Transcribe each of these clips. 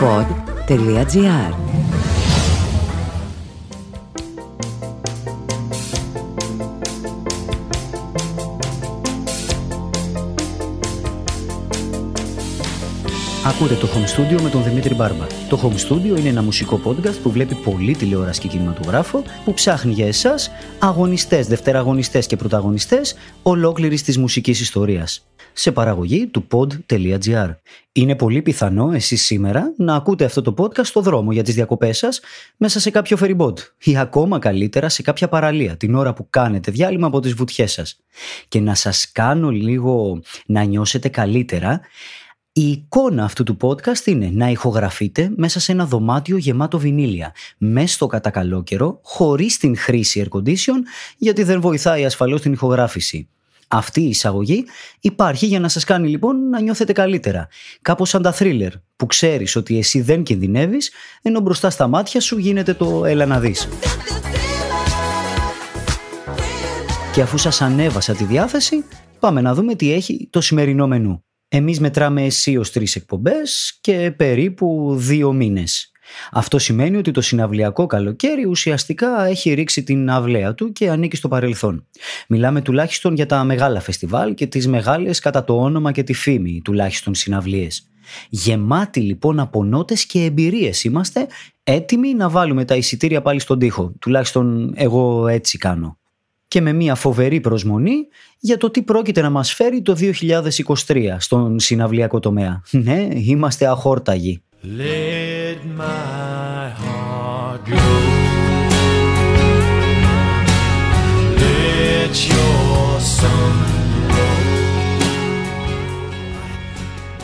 pod.gr Ακούτε το Home Studio με τον Δημήτρη Μπάρμπα. Το Home Studio είναι ένα μουσικό podcast που βλέπει πολύ τηλεόραση και κινηματογράφο που ψάχνει για εσάς αγωνιστές, δευτεραγωνιστές και πρωταγωνιστές ολόκληρης της μουσικής ιστορίας σε παραγωγή του pod.gr. Είναι πολύ πιθανό εσείς σήμερα να ακούτε αυτό το podcast στο δρόμο για τις διακοπές σας μέσα σε κάποιο ferryboat ή ακόμα καλύτερα σε κάποια παραλία την ώρα που κάνετε διάλειμμα από τις βουτιές σας. Και να σας κάνω λίγο να νιώσετε καλύτερα η εικόνα αυτού του podcast είναι να ηχογραφείτε μέσα σε ένα δωμάτιο γεμάτο βινίλια, μέσα στο κατά καλό καιρό, χωρίς την χρήση air condition, γιατί δεν βοηθάει ασφαλώς την ηχογράφηση. Αυτή η εισαγωγή υπάρχει για να σας κάνει λοιπόν να νιώθετε καλύτερα. Κάπως σαν τα thriller που ξέρεις ότι εσύ δεν κινδυνεύεις ενώ μπροστά στα μάτια σου γίνεται το έλα να δεις. Και αφού σας ανέβασα τη διάθεση πάμε να δούμε τι έχει το σημερινό μενού. Εμείς μετράμε αισίως τρεις εκπομπές και περίπου δύο μήνες. Αυτό σημαίνει ότι το συναυλιακό καλοκαίρι ουσιαστικά έχει ρίξει την αυλαία του και ανήκει στο παρελθόν. Μιλάμε τουλάχιστον για τα μεγάλα φεστιβάλ και τις μεγάλες κατά το όνομα και τη φήμη τουλάχιστον συναυλίες. Γεμάτοι λοιπόν από νότες και εμπειρίες είμαστε έτοιμοι να βάλουμε τα εισιτήρια πάλι στον τοίχο. Τουλάχιστον εγώ έτσι κάνω και με μια φοβερή προσμονή για το τι πρόκειται να μας φέρει το 2023 στον συναυλιακό τομέα. Ναι, είμαστε αχόρταγοι. Let my heart go. Let your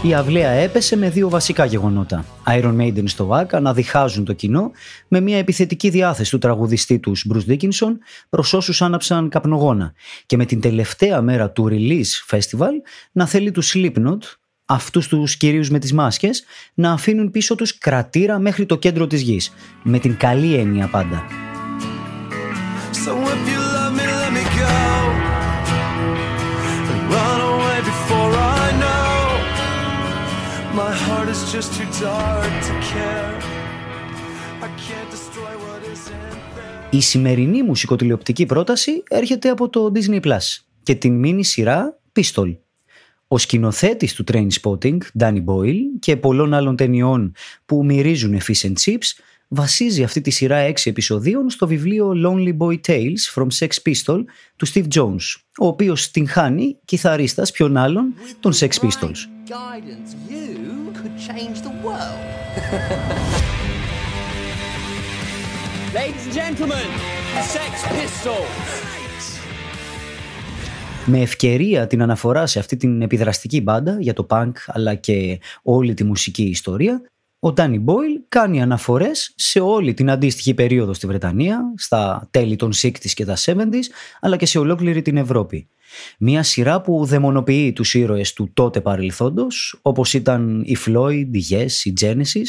Η αυλαία έπεσε με δύο βασικά γεγονότα. Iron Maiden στο ΆΚΑ να διχάζουν το κοινό με μια επιθετική διάθεση του τραγουδιστή τους Bruce Dickinson προς όσους άναψαν καπνογόνα και με την τελευταία μέρα του Release Festival να θέλει του Slipknot αυτούς τους κυρίους με τις μάσκες να αφήνουν πίσω τους κρατήρα μέχρι το κέντρο της γης. Με την καλή έννοια πάντα. Η σημερινή μουσικοτηλεοπτική πρόταση έρχεται από το Disney Plus και την μίνι σειρά Pistol. Ο σκηνοθέτης του Train Spotting, Danny Boyle και πολλών άλλων ταινιών που μυρίζουν Fish and Chips βασίζει αυτή τη σειρά έξι επεισοδίων στο βιβλίο Lonely Boy Tales from Sex Pistol του Steve Jones, ο οποίος την χάνει κιθαρίστας ποιον άλλον των Sex Pistols. Ladies and gentlemen, Sex Pistols. Με ευκαιρία την αναφορά σε αυτή την επιδραστική μπάντα για το punk αλλά και όλη τη μουσική ιστορία, ο Danny Boyle κάνει αναφορές σε όλη την αντίστοιχη περίοδο στη Βρετανία, στα τέλη των 60s και τα 70s, αλλά και σε ολόκληρη την Ευρώπη. Μια σειρά που δαιμονοποιεί τους ήρωες του τότε παρελθόντος, όπως ήταν οι Floyd, οι Yes, οι Genesis,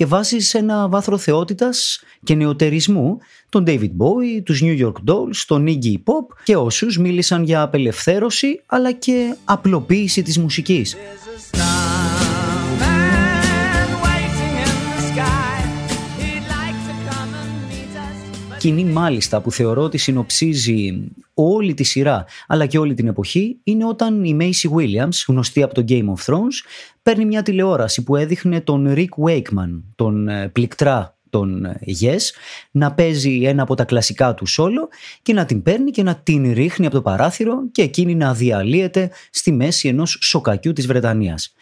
και βάζει σε ένα βάθρο θεότητας και νεοτερισμού τον David Bowie, τους New York Dolls, τον Iggy Pop και όσους μίλησαν για απελευθέρωση αλλά και απλοποίηση της μουσικής. Κοινή μάλιστα που θεωρώ ότι συνοψίζει όλη τη σειρά αλλά και όλη την εποχή είναι όταν η Macy Williams, γνωστή από το Game of Thrones, παίρνει μια τηλεόραση που έδειχνε τον Rick Wakeman, τον ε, πληκτρά τον ε, Yes, να παίζει ένα από τα κλασικά του σόλο και να την παίρνει και να την ρίχνει από το παράθυρο και εκείνη να διαλύεται στη μέση ενός σοκακιού της Βρετανίας.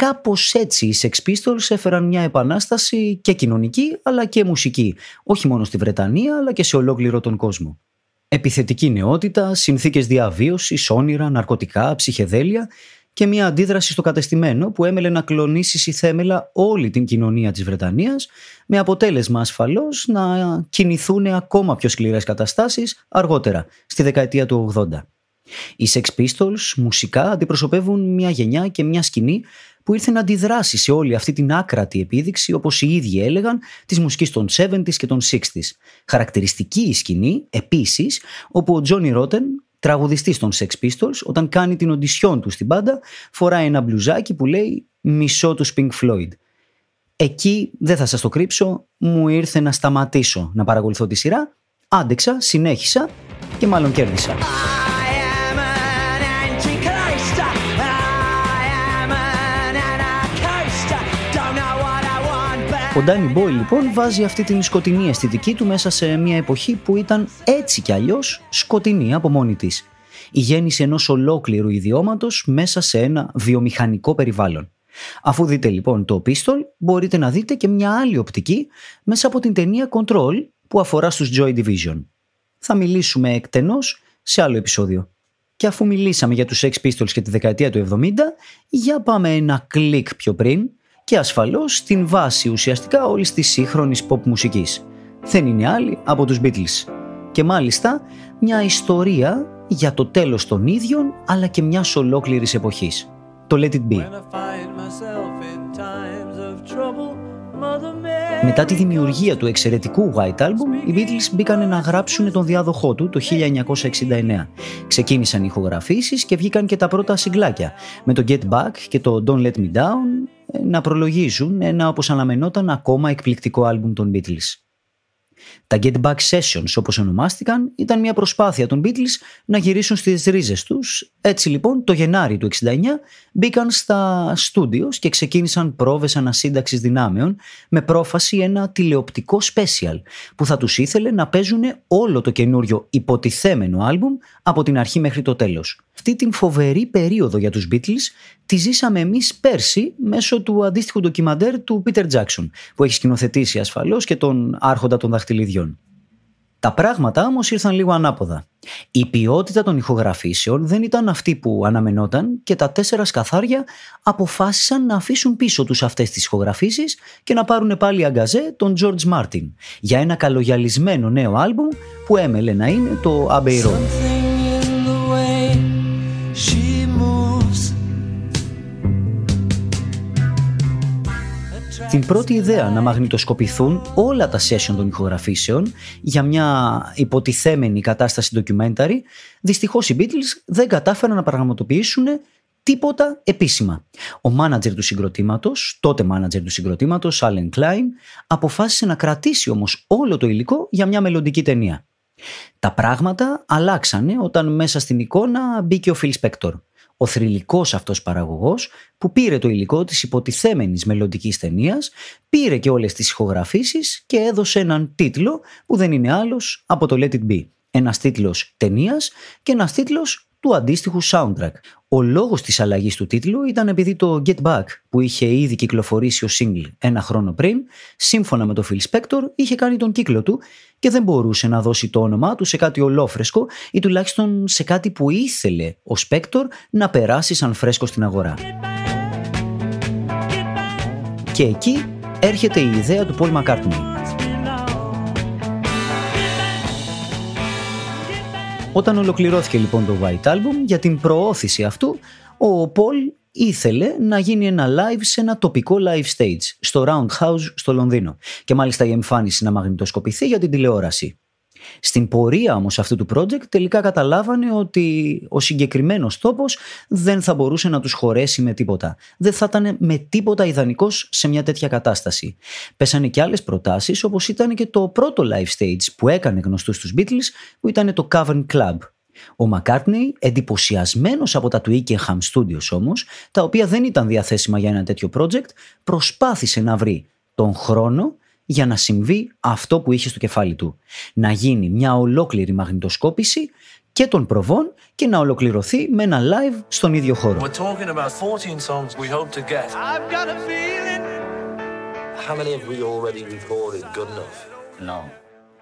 Κάπως έτσι οι Sex Pistols έφεραν μια επανάσταση και κοινωνική αλλά και μουσική, όχι μόνο στη Βρετανία αλλά και σε ολόκληρο τον κόσμο. Επιθετική νεότητα, συνθήκες διαβίωσης, όνειρα, ναρκωτικά, ψυχεδέλεια και μια αντίδραση στο κατεστημένο που έμελε να κλονίσεις στη θέμελα όλη την κοινωνία της Βρετανίας με αποτέλεσμα ασφαλώς να κινηθούν ακόμα πιο σκληρές καταστάσεις αργότερα, στη δεκαετία του 80. Οι Sex Pistols μουσικά αντιπροσωπεύουν μια γενιά και μια σκηνή που ήρθε να αντιδράσει σε όλη αυτή την άκρατη επίδειξη, όπως οι ίδιοι έλεγαν, της μουσικής των 70s και των 60s. Χαρακτηριστική η σκηνή, επίσης, όπου ο Τζόνι Ρότεν, τραγουδιστής των Sex Pistols, όταν κάνει την οντισιόν του στην πάντα, φοράει ένα μπλουζάκι που λέει «Μισό του Pink Floyd». Εκεί, δεν θα σας το κρύψω, μου ήρθε να σταματήσω να παρακολουθώ τη σειρά. Άντεξα, συνέχισα και μάλλον κέρδισα. Ο Ντάνι Μπόι λοιπόν βάζει αυτή την σκοτεινή αισθητική του μέσα σε μια εποχή που ήταν έτσι κι αλλιώς σκοτεινή από μόνη της. Η γέννηση ενός ολόκληρου ιδιώματος μέσα σε ένα βιομηχανικό περιβάλλον. Αφού δείτε λοιπόν το Pistol, μπορείτε να δείτε και μια άλλη οπτική μέσα από την ταινία Control που αφορά στους Joy Division. Θα μιλήσουμε εκτενώς σε άλλο επεισόδιο. Και αφού μιλήσαμε για τους Sex Pistols και τη δεκαετία του 70, για πάμε ένα κλικ πιο πριν και ασφαλώς στην βάση ουσιαστικά όλης της σύγχρονης pop μουσικής. Δεν είναι άλλη από τους Beatles. Και μάλιστα μια ιστορία για το τέλος των ίδιων αλλά και μιας ολόκληρης εποχής. Το Let It Be. Μετά τη δημιουργία του εξαιρετικού White Album, οι Beatles μπήκαν να γράψουν τον διάδοχό του το 1969. Ξεκίνησαν οι ηχογραφήσεις και βγήκαν και τα πρώτα συγκλάκια, με το Get Back και το Don't Let Me Down ε, να προλογίζουν ένα όπως αναμενόταν ακόμα εκπληκτικό άλμπουμ των Beatles. Τα Get Back Sessions όπως ονομάστηκαν ήταν μια προσπάθεια των Beatles να γυρίσουν στις ρίζες τους. Έτσι λοιπόν το Γενάρη του 69 μπήκαν στα στούντιος και ξεκίνησαν πρόβες ανασύνταξης δυνάμεων με πρόφαση ένα τηλεοπτικό special που θα τους ήθελε να παίζουν όλο το καινούριο υποτιθέμενο άλμπουμ από την αρχή μέχρι το τέλος. Αυτή την φοβερή περίοδο για τους Beatles τη ζήσαμε εμείς πέρσι μέσω του αντίστοιχου ντοκιμαντέρ του Peter Jackson που έχει σκηνοθετήσει ασφαλώς και τον άρχοντα των δαχτυλιδιών. Τα πράγματα όμως ήρθαν λίγο ανάποδα. Η ποιότητα των ηχογραφήσεων δεν ήταν αυτή που αναμενόταν και τα τέσσερα σκαθάρια αποφάσισαν να αφήσουν πίσω τους αυτές τις ηχογραφήσεις και να πάρουν πάλι αγκαζέ τον George Martin για ένα καλογιαλισμένο νέο άλμπουμ που έμελε να είναι το Abbey Road. Την πρώτη ιδέα να μαγνητοσκοπηθούν όλα τα session των ηχογραφήσεων για μια υποτιθέμενη κατάσταση documentary, δυστυχώς οι Beatles δεν κατάφεραν να πραγματοποιήσουν τίποτα επίσημα. Ο μάνατζερ του συγκροτήματος, τότε μάνατζερ του συγκροτήματος, Allen Klein, αποφάσισε να κρατήσει όμως όλο το υλικό για μια μελλοντική ταινία. Τα πράγματα αλλάξανε όταν μέσα στην εικόνα μπήκε ο Phil Spector ο θρηλυκός αυτός παραγωγός που πήρε το υλικό της υποτιθέμενης μελλοντικής ταινίας, πήρε και όλες τις ηχογραφήσεις και έδωσε έναν τίτλο που δεν είναι άλλος από το Let It Be. Ένας τίτλος ταινίας και ένας τίτλος του αντίστοιχου soundtrack. Ο λόγος της αλλαγής του τίτλου ήταν επειδή το Get Back που είχε ήδη κυκλοφορήσει ο single ένα χρόνο πριν, σύμφωνα με το Phil Spector, είχε κάνει τον κύκλο του και δεν μπορούσε να δώσει το όνομά του σε κάτι ολόφρεσκο ή τουλάχιστον σε κάτι που ήθελε ο Spector να περάσει σαν φρέσκο στην αγορά. Και εκεί έρχεται η ιδέα του Paul McCartney Όταν ολοκληρώθηκε λοιπόν το White Album, για την προώθηση αυτού, ο Πολ ήθελε να γίνει ένα live σε ένα τοπικό live stage στο Roundhouse στο Λονδίνο και μάλιστα η εμφάνιση να μαγνητοσκοπηθεί για την τηλεόραση. Στην πορεία όμως αυτού του project τελικά καταλάβανε ότι ο συγκεκριμένος τόπος δεν θα μπορούσε να τους χωρέσει με τίποτα. Δεν θα ήταν με τίποτα ιδανικός σε μια τέτοια κατάσταση. Πέσανε και άλλες προτάσεις όπως ήταν και το πρώτο live stage που έκανε γνωστούς τους Beatles που ήταν το Cavern Club. Ο Μακάρτνεϊ, εντυπωσιασμένος από τα του Ickenham Studios όμως, τα οποία δεν ήταν διαθέσιμα για ένα τέτοιο project, προσπάθησε να βρει τον χρόνο για να συμβεί αυτό που είχε στο κεφάλι του. Να γίνει μια ολόκληρη μαγνητοσκόπηση και των προβών και να ολοκληρωθεί με ένα live στον ίδιο χώρο.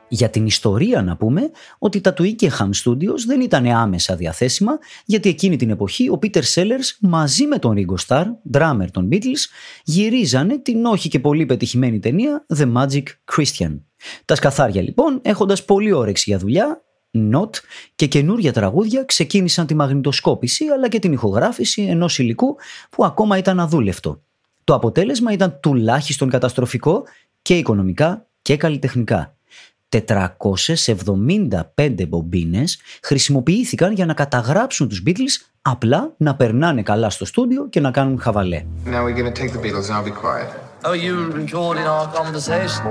Για την ιστορία να πούμε ότι τα του Ickenham Studios δεν ήταν άμεσα διαθέσιμα γιατί εκείνη την εποχή ο Peter Sellers μαζί με τον Ringo Starr, drummer των Beatles, γυρίζανε την όχι και πολύ πετυχημένη ταινία The Magic Christian. Τα σκαθάρια λοιπόν έχοντας πολύ όρεξη για δουλειά Not και καινούρια τραγούδια ξεκίνησαν τη μαγνητοσκόπηση αλλά και την ηχογράφηση ενός υλικού που ακόμα ήταν αδούλευτο. Το αποτέλεσμα ήταν τουλάχιστον καταστροφικό και οικονομικά και καλλιτεχνικά. 475 μπομπίνες χρησιμοποιήθηκαν για να καταγράψουν τους Beatles απλά να περνάνε καλά στο στούντιο και να κάνουν χαβαλέ. Now we're take the Beatles, I'll be quiet. Oh, you recording our conversation?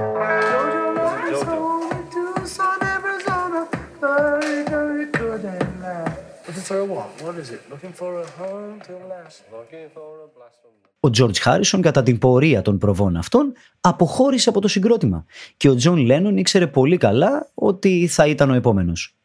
Ο Τζορτζ Χάρισον κατά την πορεία των προβών αυτών αποχώρησε από το συγκρότημα και ο Τζον Λένον ήξερε πολύ καλά ότι θα ήταν ο επόμενος.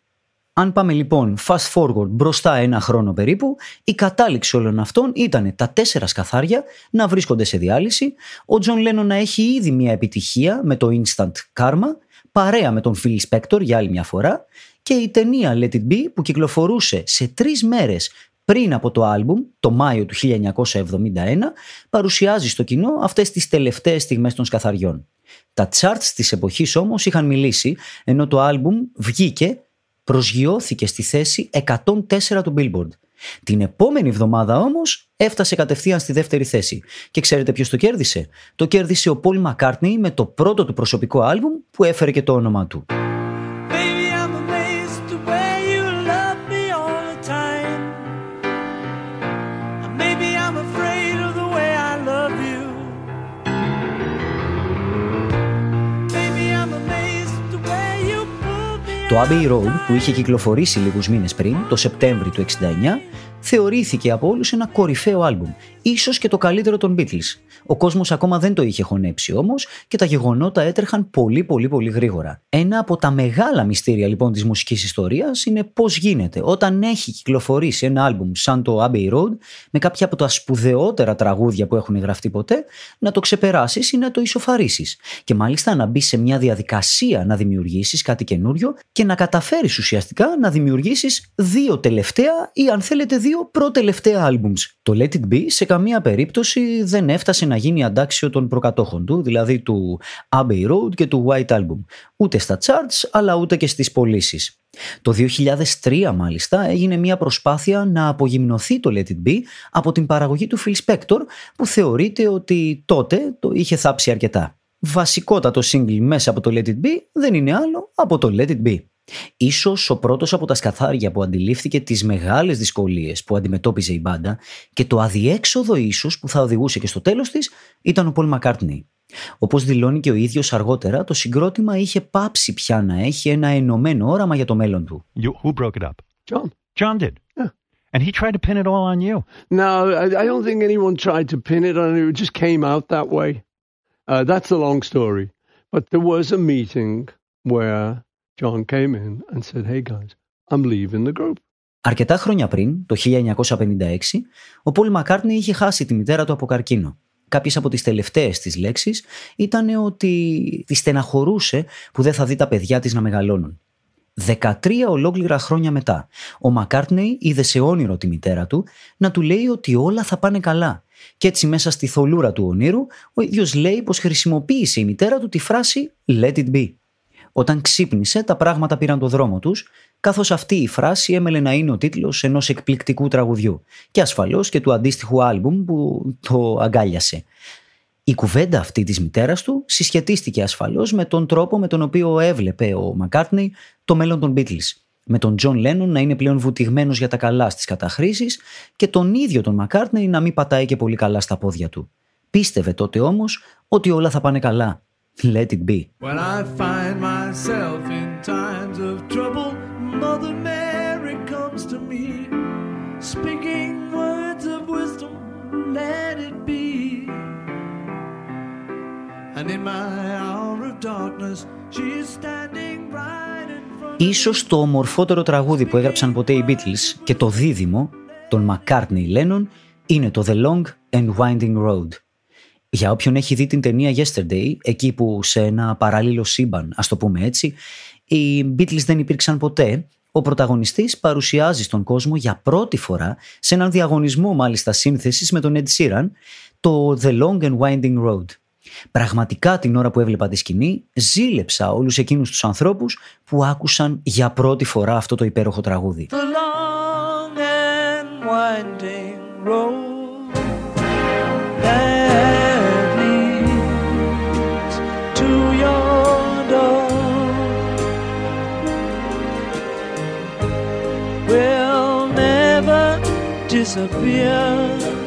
Αν πάμε λοιπόν fast forward μπροστά ένα χρόνο περίπου, η κατάληξη όλων αυτών ήταν τα τέσσερα σκαθάρια να βρίσκονται σε διάλυση, ο Τζον Λένον να έχει ήδη μια επιτυχία με το Instant Karma, παρέα με τον Phil Spector για άλλη μια φορά και η ταινία Let It Be που κυκλοφορούσε σε τρεις μέρες πριν από το άλμπουμ, το Μάιο του 1971, παρουσιάζει στο κοινό αυτές τις τελευταίες στιγμές των σκαθαριών. Τα charts της εποχής όμως είχαν μιλήσει, ενώ το άλμπουμ βγήκε, προσγειώθηκε στη θέση 104 του Billboard. Την επόμενη εβδομάδα όμως έφτασε κατευθείαν στη δεύτερη θέση. Και ξέρετε ποιος το κέρδισε; Το κέρδισε ο Paul McCartney με το πρώτο του προσωπικό άλμπουμ που έφερε και το όνομά του. Το Abbey Road που είχε κυκλοφορήσει λίγους μήνες πριν, το Σεπτέμβρη του 69, θεωρήθηκε από όλους ένα κορυφαίο άλμπουμ, ίσως και το καλύτερο των Beatles. Ο κόσμος ακόμα δεν το είχε χωνέψει όμως και τα γεγονότα έτρεχαν πολύ πολύ πολύ γρήγορα. Ένα από τα μεγάλα μυστήρια λοιπόν της μουσικής ιστορίας είναι πώς γίνεται όταν έχει κυκλοφορήσει ένα άλμπουμ σαν το Abbey Road με κάποια από τα σπουδαιότερα τραγούδια που έχουν γραφτεί ποτέ να το ξεπεράσεις ή να το ισοφαρίσεις και μάλιστα να μπεις σε μια διαδικασία να δημιουργήσεις κάτι καινούριο και να καταφέρεις ουσιαστικά να δημιουργήσεις δύο τελευταία ή αν θέλετε δύο προτελευταία άλμπουμς. Το Let It Be σε καμία περίπτωση δεν έφτασε να γίνει αντάξιο των προκατόχων του, δηλαδή του Abbey Road και του White Album, ούτε στα charts αλλά ούτε και στις πωλήσεις. Το 2003 μάλιστα έγινε μια προσπάθεια να απογυμνωθεί το Let It Be από την παραγωγή του Phil Spector που θεωρείται ότι τότε το είχε θάψει αρκετά. Βασικότατο single μέσα από το Let It Be δεν είναι άλλο από το Let It Be. Ίσως ο πρώτος από τα σκαθάρια που αντιλήφθηκε τις μεγάλες δυσκολίες που αντιμετώπιζε η μπάντα και το αδιέξοδο ίσως που θα οδηγούσε και στο τέλος της ήταν ο Πολ Μακάρτνι. Όπως δηλώνει και ο ίδιος αργότερα, το συγκρότημα είχε πάψει πια να έχει ένα ενωμένο όραμα για το μέλλον του. You, who broke it up? John. John did. Yeah. And he tried to pin it all on you. No, I don't think anyone tried to pin it on you. It just came out that way. Uh, that's a long story. But there was a meeting where John came in and said, hey guys, I'm leaving the group. Αρκετά χρόνια πριν, το 1956, ο Πολ Μακάρτνι είχε χάσει τη μητέρα του από καρκίνο. Κάποιες από τις τελευταίες της λέξεις ήταν ότι τη στεναχωρούσε που δεν θα δει τα παιδιά της να μεγαλώνουν. 13 ολόκληρα χρόνια μετά, ο Μακάρτνεϊ είδε σε όνειρο τη μητέρα του να του λέει ότι όλα θα πάνε καλά. Και έτσι μέσα στη θολούρα του ονείρου, ο ίδιος λέει πως χρησιμοποίησε η μητέρα του τη φράση «Let it be». Όταν ξύπνησε, τα πράγματα πήραν το δρόμο τους, καθώς αυτή η φράση έμελε να είναι ο τίτλος ενός εκπληκτικού τραγουδιού και ασφαλώς και του αντίστοιχου άλμπουμ που το αγκάλιασε. Η κουβέντα αυτή της μητέρας του συσχετίστηκε ασφαλώς με τον τρόπο με τον οποίο έβλεπε ο Μακάρτνεϊ το μέλλον των Beatles. Με τον Τζον Λένον να είναι πλέον βουτηγμένος για τα καλά στις καταχρήσεις και τον ίδιο τον Μακάρτνεϊ να μην πατάει και πολύ καλά στα πόδια του. Πίστευε τότε όμως ότι όλα θα πάνε καλά Let it be. When I find myself in times of trouble, Mother Mary comes to me, speaking words of wisdom, let it be. And in my hour of darkness, she is standing right in front Ίσως το ομορφότερο τραγούδι που έγραψαν ποτέ οι Beatles και το δίδυμο, τον McCartney Lennon, είναι το The Long and Winding Road. Για όποιον έχει δει την ταινία Yesterday, εκεί που σε ένα παράλληλο σύμπαν, ας το πούμε έτσι, οι Beatles δεν υπήρξαν ποτέ, ο πρωταγωνιστής παρουσιάζει στον κόσμο για πρώτη φορά, σε έναν διαγωνισμό μάλιστα σύνθεσης με τον Ed Sheeran, το The Long and Winding Road. Πραγματικά την ώρα που έβλεπα τη σκηνή, ζήλεψα όλους εκείνους τους ανθρώπους που άκουσαν για πρώτη φορά αυτό το υπέροχο τραγούδι. The long and winding road disappear.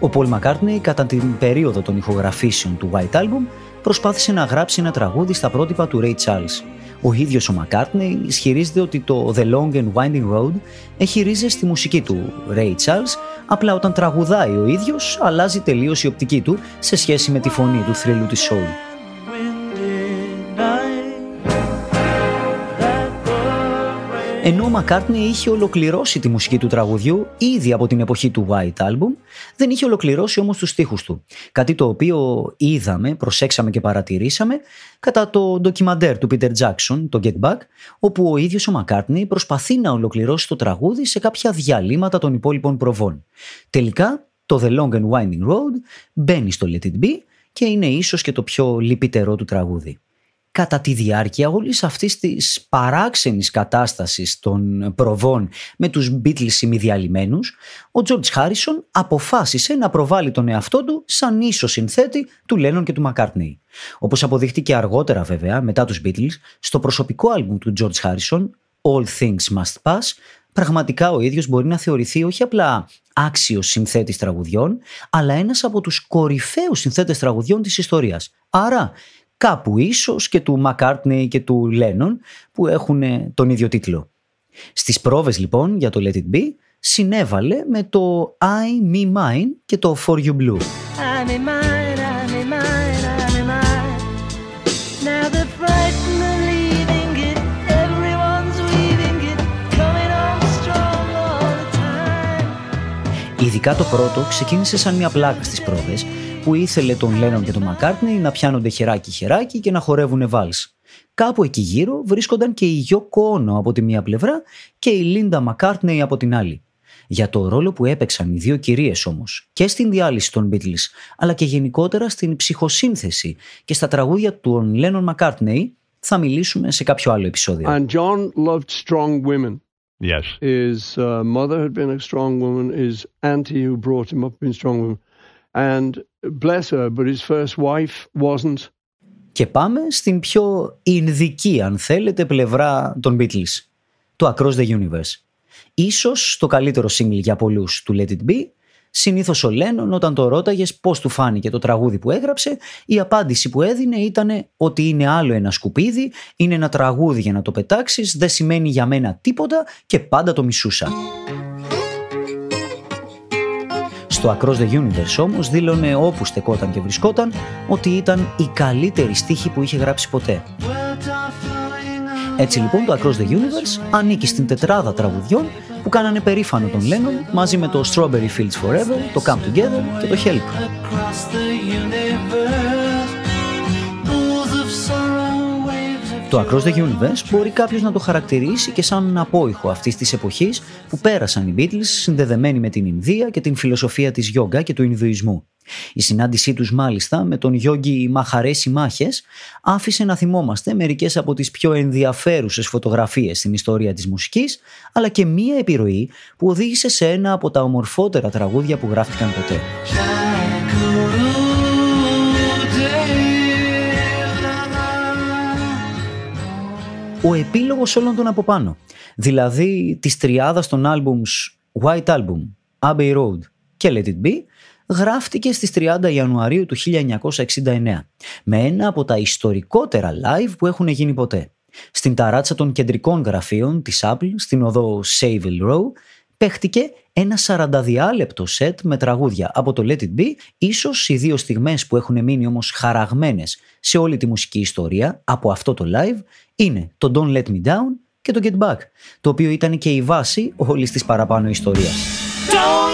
Ο Πολ Μακάρτνεϊ κατά την περίοδο των ηχογραφήσεων του White Album προσπάθησε να γράψει ένα τραγούδι στα πρότυπα του Ray Charles. Ο ίδιος ο Μακάρτνεϊ ισχυρίζεται ότι το The Long and Winding Road έχει ρίζες στη μουσική του Ray Charles, απλά όταν τραγουδάει ο ίδιος αλλάζει τελείως η οπτική του σε σχέση με τη φωνή του θρύλου της soul. Ενώ ο Μακάρτνι είχε ολοκληρώσει τη μουσική του τραγουδιού ήδη από την εποχή του White Album, δεν είχε ολοκληρώσει όμως τους στίχους του. Κάτι το οποίο είδαμε, προσέξαμε και παρατηρήσαμε κατά το ντοκιμαντέρ του Peter Jackson, το Get Back, όπου ο ίδιος ο Μακάρτνι προσπαθεί να ολοκληρώσει το τραγούδι σε κάποια διαλύματα των υπόλοιπων προβών. Τελικά, το The Long and Winding Road μπαίνει στο Let It Be και είναι ίσως και το πιο λυπητερό του τραγούδι κατά τη διάρκεια όλης αυτής της παράξενης κατάστασης των προβών με τους Beatles ημιδιαλυμένους, ο George Χάρισον αποφάσισε να προβάλλει τον εαυτό του σαν ίσο συνθέτη του Lennon και του McCartney. Όπως αποδείχτηκε αργότερα βέβαια, μετά τους Beatles, στο προσωπικό άλμπουμ του George Χάρισον, All Things Must Pass, πραγματικά ο ίδιος μπορεί να θεωρηθεί όχι απλά άξιος συνθέτης τραγουδιών, αλλά ένας από τους κορυφαίους συνθέτες τραγουδιών της ιστορίας. Άρα κάπου ίσως και του Μακάρτνεϊ και του Λένον που έχουν τον ίδιο τίτλο. Στις πρόβες λοιπόν για το Let It Be συνέβαλε με το I, Me, Mine και το For You Blue. Ειδικά το πρώτο ξεκίνησε σαν μια πλάκα στις πρόβες που ήθελε τον Λένον και τον Μακάρτνεϊ να πιάνονται χεράκι-χεράκι και να χορεύουν βάλς. Κάπου εκεί γύρω βρίσκονταν και η Γιο Κόνο από τη μία πλευρά και η Λίντα Μακάρτνεϊ από την άλλη. Για το ρόλο που έπαιξαν οι δύο κυρίες όμως και στην διάλυση των Beatles αλλά και γενικότερα στην ψυχοσύνθεση και στα τραγούδια του Λένον Μακάρτνεϊ θα μιλήσουμε σε κάποιο άλλο επεισόδιο. And John loved strong women. Yes. His uh, mother had been a strong woman. His auntie who brought him up had been a strong woman. And bless her, but his first wife wasn't. Και πάμε στην πιο ινδική, αν θέλετε, πλευρά των Beatles. Το Across the Universe. Ίσως το καλύτερο single για πολλούς του Let It Be, Συνήθως ο Λένον, όταν το ρώταγες πώς του φάνηκε το τραγούδι που έγραψε, η απάντηση που έδινε ήταν ότι είναι άλλο ένα σκουπίδι, είναι ένα τραγούδι για να το πετάξεις, δεν σημαίνει για μένα τίποτα και πάντα το μισούσα. Στο Across the Universe όμως δήλωνε όπου στεκόταν και βρισκόταν ότι ήταν η καλύτερη στίχη που είχε γράψει ποτέ. Έτσι λοιπόν το Across the Universe ανήκει στην τετράδα τραγουδιών που κάνανε περήφανο τον Lennon μαζί με το Strawberry Fields Forever, το Come Together και το Help. Το Across the Universe μπορεί κάποιος να το χαρακτηρίσει και σαν απόϊχο αυτής της εποχής που πέρασαν οι Beatles συνδεδεμένοι με την Ινδία και την φιλοσοφία της Γιόγκα και του Ινδουισμού. Η συνάντησή τους μάλιστα με τον Γιόγκη Μαχαρέση Μάχες άφησε να θυμόμαστε μερικές από τις πιο ενδιαφέρουσες φωτογραφίες στην ιστορία της μουσικής αλλά και μία επιρροή που οδήγησε σε ένα από τα ομορφότερα τραγούδια που γράφτηκαν ποτέ. Ο επίλογος όλων των από πάνω. Δηλαδή της τριάδας των albums White Album, Abbey Road και Let It Be γράφτηκε στις 30 Ιανουαρίου του 1969 με ένα από τα ιστορικότερα live που έχουν γίνει ποτέ. Στην ταράτσα των κεντρικών γραφείων της Apple στην οδό Savile Row παίχτηκε ένα 40 λεπτό σετ με τραγούδια από το Let It Be, ίσως οι δύο στιγμές που έχουν μείνει όμως χαραγμένες σε όλη τη μουσική ιστορία από αυτό το live είναι το Don't Let Me Down και το Get Back, το οποίο ήταν και η βάση όλης της παραπάνω ιστορίας. Ο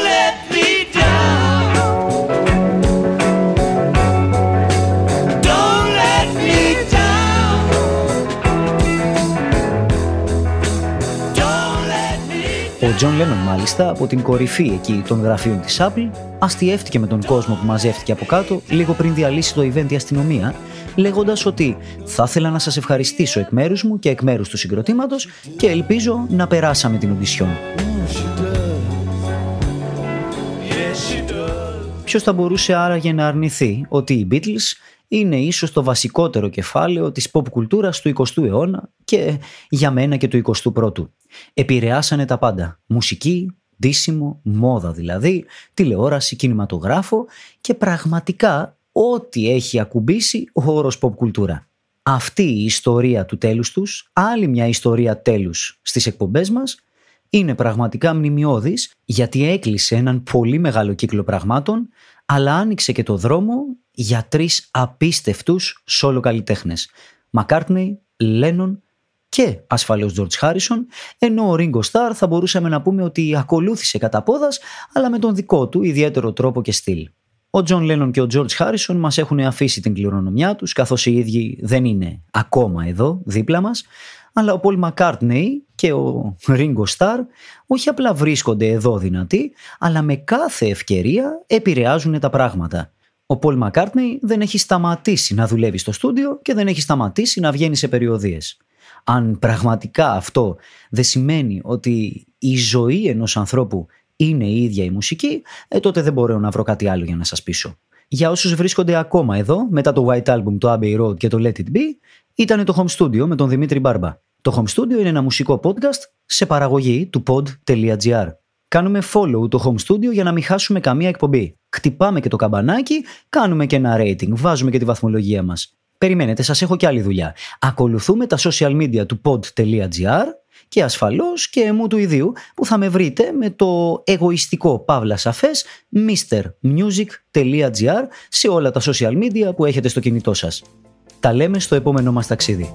Τζον Λένον μάλιστα από την κορυφή εκεί των γραφείων της Apple αστειεύτηκε με τον κόσμο που μαζεύτηκε από κάτω λίγο πριν διαλύσει το event η αστυνομία λέγοντας ότι θα ήθελα να σας ευχαριστήσω εκ μέρους μου και εκ μέρους του συγκροτήματος και ελπίζω να περάσαμε την οντισιόν. Ποιος θα μπορούσε άραγε να αρνηθεί ότι οι Beatles είναι ίσως το βασικότερο κεφάλαιο της pop κουλτούρας του 20ου αιώνα και για μένα και του 21ου. Επηρεάσανε τα πάντα. Μουσική, ντύσιμο, μόδα δηλαδή, τηλεόραση, κινηματογράφο και πραγματικά ό,τι έχει ακουμπήσει ο όρος pop κουλτούρα. Αυτή η ιστορία του τέλους τους, άλλη μια ιστορία τέλους στις εκπομπές μας, είναι πραγματικά μνημειώδης γιατί έκλεισε έναν πολύ μεγάλο κύκλο πραγμάτων αλλά άνοιξε και το δρόμο για τρεις απίστευτους σόλο καλλιτέχνες. Μακάρτνεϊ, Λένον και ασφαλώς George Harrison, ενώ ο Ringo Starr θα μπορούσαμε να πούμε ότι ακολούθησε κατά πόδας, αλλά με τον δικό του ιδιαίτερο τρόπο και στυλ. Ο Τζον Λένον και ο George Harrison μας έχουν αφήσει την κληρονομιά τους, καθώς οι ίδιοι δεν είναι ακόμα εδώ, δίπλα μας, αλλά ο Paul McCartney και ο Ringo Starr όχι απλά βρίσκονται εδώ δυνατοί, αλλά με κάθε ευκαιρία επηρεάζουν τα πράγματα. Ο Paul McCartney δεν έχει σταματήσει να δουλεύει στο στούντιο και δεν έχει σταματήσει να βγαίνει σε περιοδείες. Αν πραγματικά αυτό δεν σημαίνει ότι η ζωή ενός ανθρώπου είναι η ίδια η μουσική, ε, τότε δεν μπορώ να βρω κάτι άλλο για να σας πείσω. Για όσους βρίσκονται ακόμα εδώ, μετά το White Album, το Abbey Road και το Let It Be, ήταν το Home Studio με τον Δημήτρη Μπάρμπα. Το Home Studio είναι ένα μουσικό podcast σε παραγωγή του pod.gr. Κάνουμε follow το Home Studio για να μην χάσουμε καμία εκπομπή. Χτυπάμε και το καμπανάκι, κάνουμε και ένα rating, βάζουμε και τη βαθμολογία μας. Περιμένετε, σας έχω και άλλη δουλειά. Ακολουθούμε τα social media του pod.gr και ασφαλώς και εμού του ιδίου που θα με βρείτε με το εγωιστικό παύλα σαφές mrmusic.gr σε όλα τα social media που έχετε στο κινητό σας. Τα λέμε στο επόμενο μας ταξίδι.